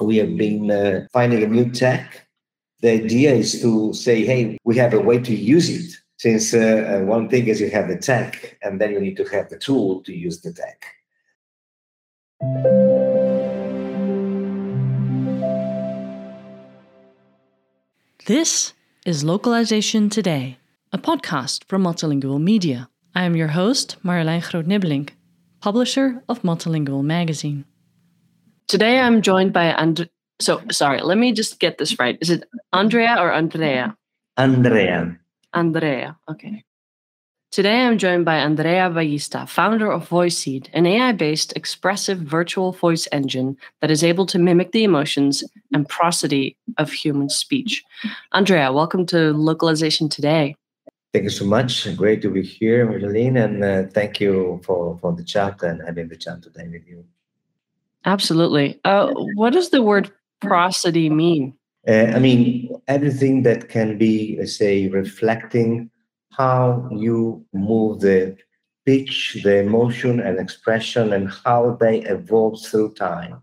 we have been uh, finding a new tech. The idea is to say, hey, we have a way to use it. Since uh, uh, one thing is you have the tech, and then you need to have the tool to use the tech. This is Localization Today, a podcast from Multilingual Media. I am your host, Marjolein Groot-Nibbelink, publisher of Multilingual Magazine. Today I'm joined by And. So, sorry, let me just get this right. Is it Andrea or Andrea? Andrea. Andrea, okay. Today I'm joined by Andrea Ballista, founder of Voiseed, an AI based expressive virtual voice engine that is able to mimic the emotions and prosody of human speech. Andrea, welcome to Localization Today. Thank you so much. Great to be here, Marjolein, and uh, thank you for, for the chat and having the chat today with you. Absolutely. Uh, what does the word prosody mean? Uh, I mean, everything that can be, let's say, reflecting how you move the pitch, the emotion and expression, and how they evolve through time.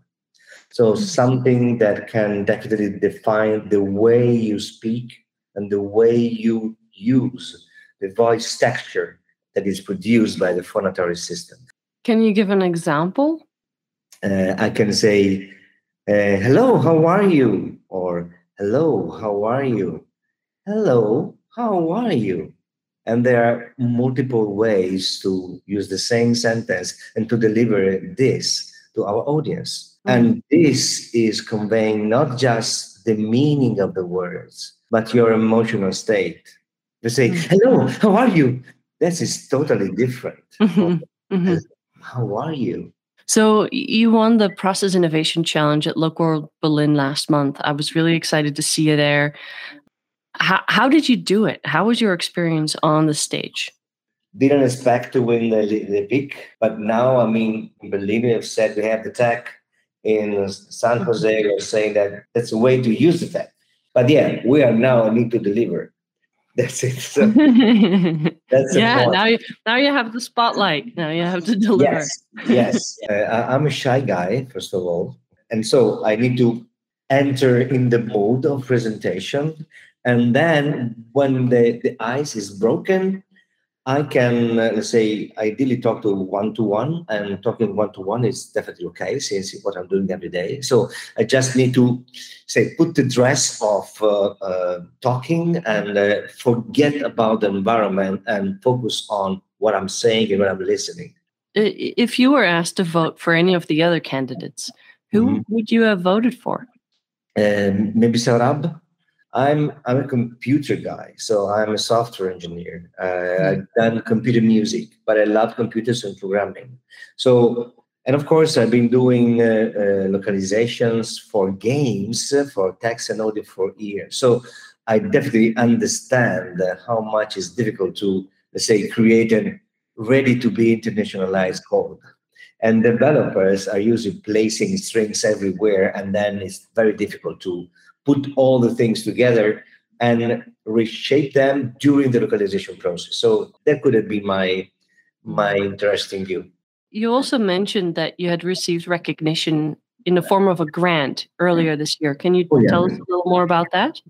So, mm-hmm. something that can definitely define the way you speak and the way you use the voice texture that is produced by the phonatory system. Can you give an example? Uh, I can say, uh, hello, how are you? Or hello, how are you? Hello, how are you? And there are multiple ways to use the same sentence and to deliver this to our audience. Mm-hmm. And this is conveying not just the meaning of the words, but your emotional state. To say, mm-hmm. hello, how are you? This is totally different. Mm-hmm. mm-hmm. How are you? So you won the Process Innovation Challenge at LocWorld Berlin last month. I was really excited to see you there. How, how did you do it? How was your experience on the stage? Didn't expect to win the, the PIC, but now, I mean, Berlin have said we have the tech. In San mm-hmm. Jose, we're saying that that's a way to use the tech. But yeah, we are now need to deliver. That's it. So that's yeah. Now you now you have the spotlight. Now you have to deliver. Yes, yes. Uh, I'm a shy guy, first of all, and so I need to enter in the mode of presentation. And then when the, the ice is broken, I can, uh, let's say, ideally talk to one to one, and talking one to one is definitely okay since what I'm doing every day. So I just need to say, put the dress of uh, uh, talking and uh, forget about the environment and focus on what I'm saying and what I'm listening. If you were asked to vote for any of the other candidates, who mm-hmm. would you have voted for? Um, maybe Saurabh I'm I'm a computer guy, so I'm a software engineer. Uh. I've done computer music, but I love computers and programming. So, and of course, I've been doing uh, uh, localizations for games, uh, for text and audio for years. So, I definitely understand how much it's difficult to, let's say, create a ready to be internationalized code. And developers are usually placing strings everywhere, and then it's very difficult to put all the things together and reshape them during the localization process. So that could have been my my interesting view. You also mentioned that you had received recognition in the form of a grant earlier this year. Can you oh, yeah. tell us a little more about that?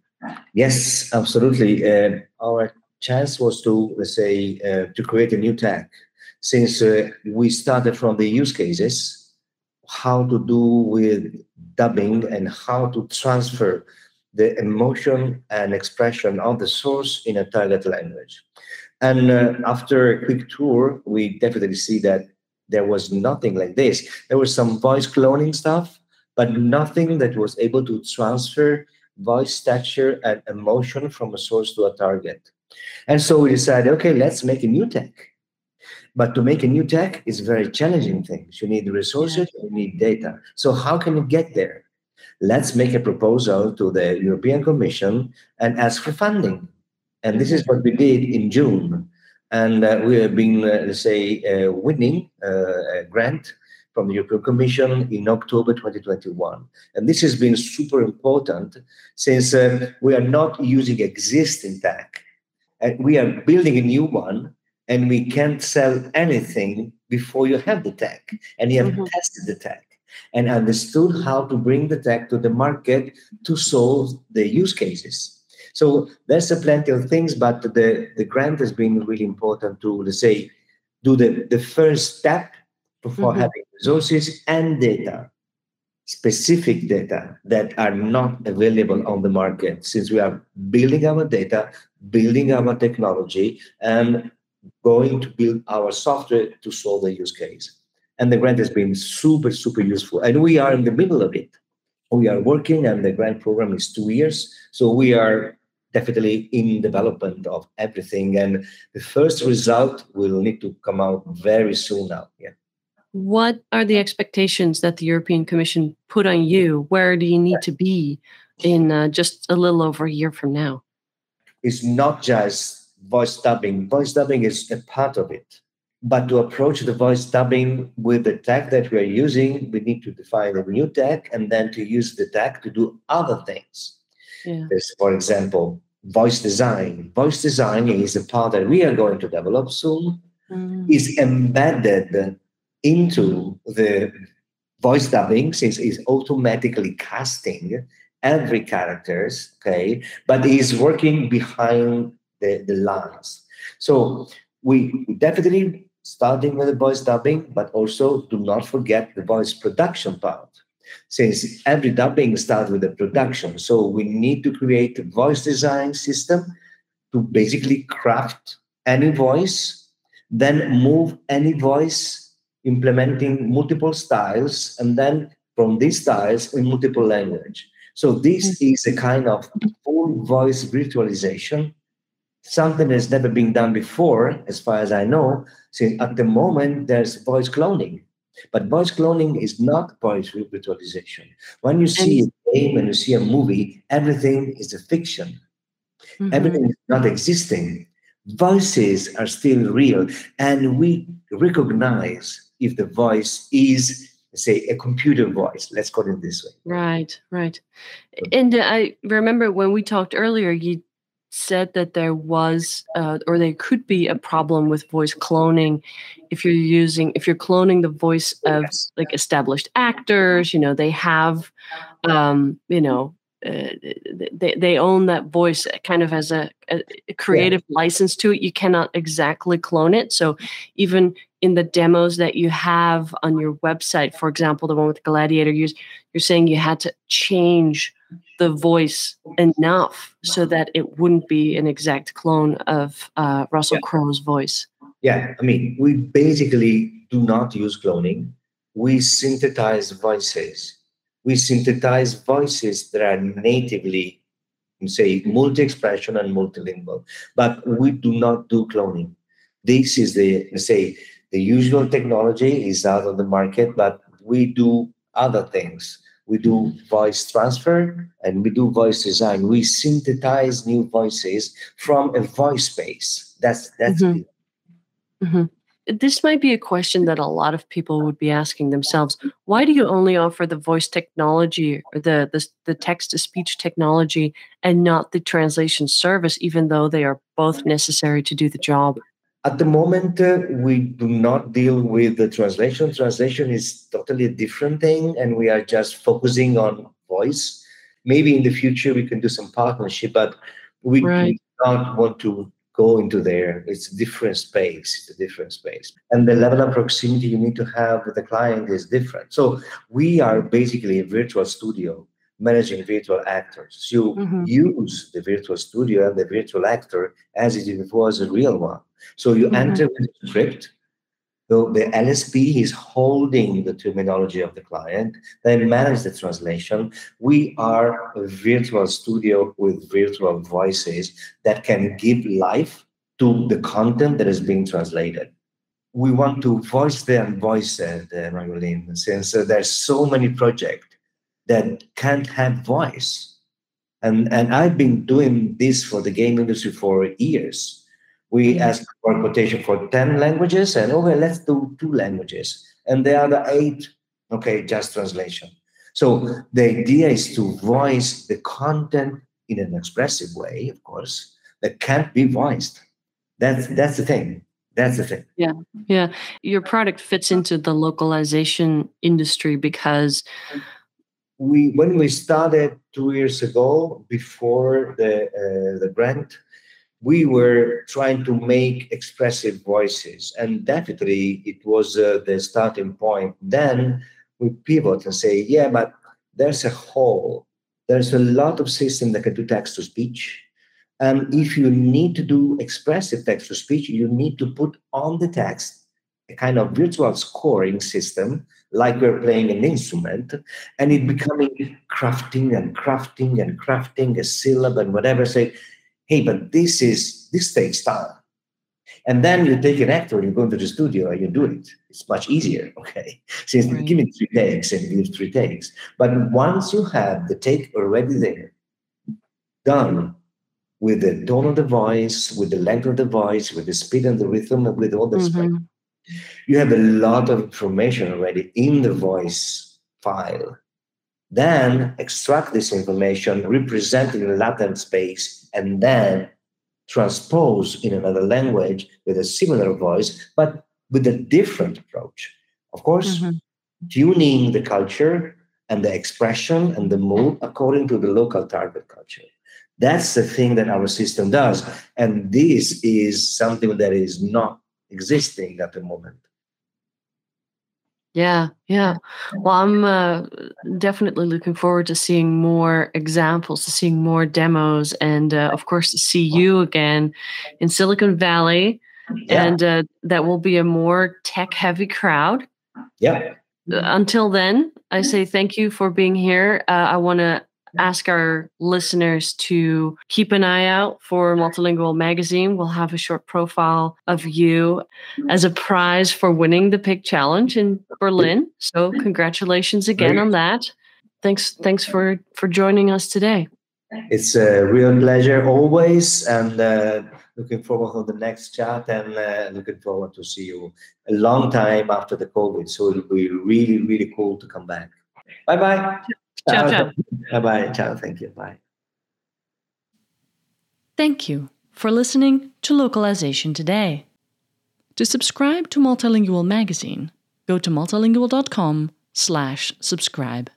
Yes, absolutely. Uh, our chance was to let's say uh, to create a new tech since uh, we started from the use cases how to do with dubbing and how to transfer the emotion and expression of the source in a target language. And uh, after a quick tour, we definitely see that there was nothing like this. There was some voice cloning stuff, but nothing that was able to transfer voice texture and emotion from a source to a target. And so we decided, okay, let's make a new tech. But to make a new tech is very challenging things. You need resources, you need data. So how can you get there? Let's make a proposal to the European Commission and ask for funding. And this is what we did in June. And uh, we have been, uh, let's say, uh, winning uh, a grant from the European Commission in October 2021. And this has been super important since uh, we are not using existing tech. And we are building a new one and we can't sell anything before you have the tech and you have mm-hmm. tested the tech. and understood how to bring the tech to the market to solve the use cases. So there's a plenty of things, but the, the grant has been really important to, let's say, do the, the first step before mm-hmm. having resources and data, specific data that are not available on the market, since we are building our data, building our technology, and going to build our software to solve the use case. And the grant has been super, super useful. And we are in the middle of it. We are working, and the grant program is two years. So we are definitely in development of everything. And the first result will need to come out very soon now. Yeah. What are the expectations that the European Commission put on you? Where do you need to be in uh, just a little over a year from now? It's not just voice dubbing. Voice dubbing is a part of it. But to approach the voice dubbing with the tech that we are using, we need to define a new tech and then to use the tech to do other things. Yeah. There's, for example, voice design. Voice design is a part that we are going to develop soon. Mm. Is embedded into the voice dubbing since it's automatically casting every characters okay but is working behind the, the lines so we definitely starting with the voice dubbing but also do not forget the voice production part since every dubbing starts with the production. So we need to create a voice design system to basically craft any voice, then move any voice, implementing multiple styles, and then from these styles in multiple language. So this mm-hmm. is a kind of full voice virtualization, something that's never been done before, as far as I know. Since at the moment there's voice cloning. But voice cloning is not voice virtualization. When you see a game and you see a movie, everything is a fiction. Mm-hmm. Everything is not existing. Voices are still real, and we recognize if the voice is say a computer voice let's call it this way right right and i remember when we talked earlier you said that there was uh, or there could be a problem with voice cloning if you're using if you're cloning the voice of like established actors you know they have um you know uh, they, they own that voice kind of as a, a creative yeah. license to it. You cannot exactly clone it. So even in the demos that you have on your website for example the one with gladiator you're, you're saying you had to change the voice enough so that it wouldn't be an exact clone of uh, Russell yeah. Crowe's voice. Yeah, I mean, we basically do not use cloning. We synthesize voices. We synthesize voices that are natively, say, multi-expression and multilingual, but we do not do cloning. This is the say the usual technology is out of the market, but we do other things we do voice transfer and we do voice design. We synthesize new voices from a voice space. That's that's. Mm-hmm. Mm-hmm. This might be a question that a lot of people would be asking themselves. Why do you only offer the voice technology or the the, the text to speech technology and not the translation service, even though they are both necessary to do the job? At the moment, uh, we do not deal with the translation. Translation is totally a different thing, and we are just focusing on voice. Maybe in the future we can do some partnership, but we right. do not want to go into there. It's a different space. It's a different space. And the level of proximity you need to have with the client is different. So we are basically a virtual studio managing virtual actors. You mm-hmm. use the virtual studio and the virtual actor as if it was a real one. So you mm-hmm. enter with the script. So the LSP is holding the terminology of the client, They manage the translation. We are a virtual studio with virtual voices that can give life to the content that is being translated. We want to voice the unvoiced, uh, Marjolein, since uh, there's so many projects that can't have voice. And, and I've been doing this for the game industry for years. We ask for a quotation for 10 languages, and okay, let's do two languages. And the other eight, okay, just translation. So the idea is to voice the content in an expressive way, of course, that can't be voiced. That's that's the thing. That's the thing. Yeah, yeah. Your product fits into the localization industry because we when we started two years ago before the uh, the grant we were trying to make expressive voices and definitely it was uh, the starting point. Then we pivot and say yeah but there's a hole. There's a lot of system that can do text to speech and if you need to do expressive text to speech you need to put on the text a kind of virtual scoring system like we're playing an instrument and it becoming crafting and crafting and crafting a syllable and whatever say hey but this is this takes time. And then you take an actor you go into the studio and you do it. It's much easier okay? Since right. give me three takes and use three takes. But once you have the take already there done with the tone of the voice with the length of the voice with the speed and the rhythm and with all the mm-hmm. you have a lot of information already in the voice file. Then extract this information, represent it in latent space, and then transpose in another language with a similar voice, but with a different approach. Of course, mm-hmm. tuning the culture and the expression and the mood according to the local target culture. That's the thing that our system does. And this is something that is not existing at the moment. Yeah, yeah. Well, I'm uh, definitely looking forward to seeing more examples, to seeing more demos, and uh, of course, to see you again in Silicon Valley. Yeah. And uh, that will be a more tech heavy crowd. Yeah. Until then, I say thank you for being here. Uh, I want to ask our listeners to keep an eye out for Multilingual Magazine. We'll have a short profile of you as a prize for winning the PIC Challenge in Berlin. So congratulations again on that. Thanks, thanks for for joining us today. It's a real pleasure always, and uh, looking forward to the next chat, and uh, looking forward to see you a long time after the COVID. So it'll be really, really cool to come back. Bye bye. Ciao, ciao. Bye bye. Ciao. Thank you. Bye. Thank you for listening to Localization Today. To subscribe to Multilingual Magazine, go to multilingual.com slash subscribe.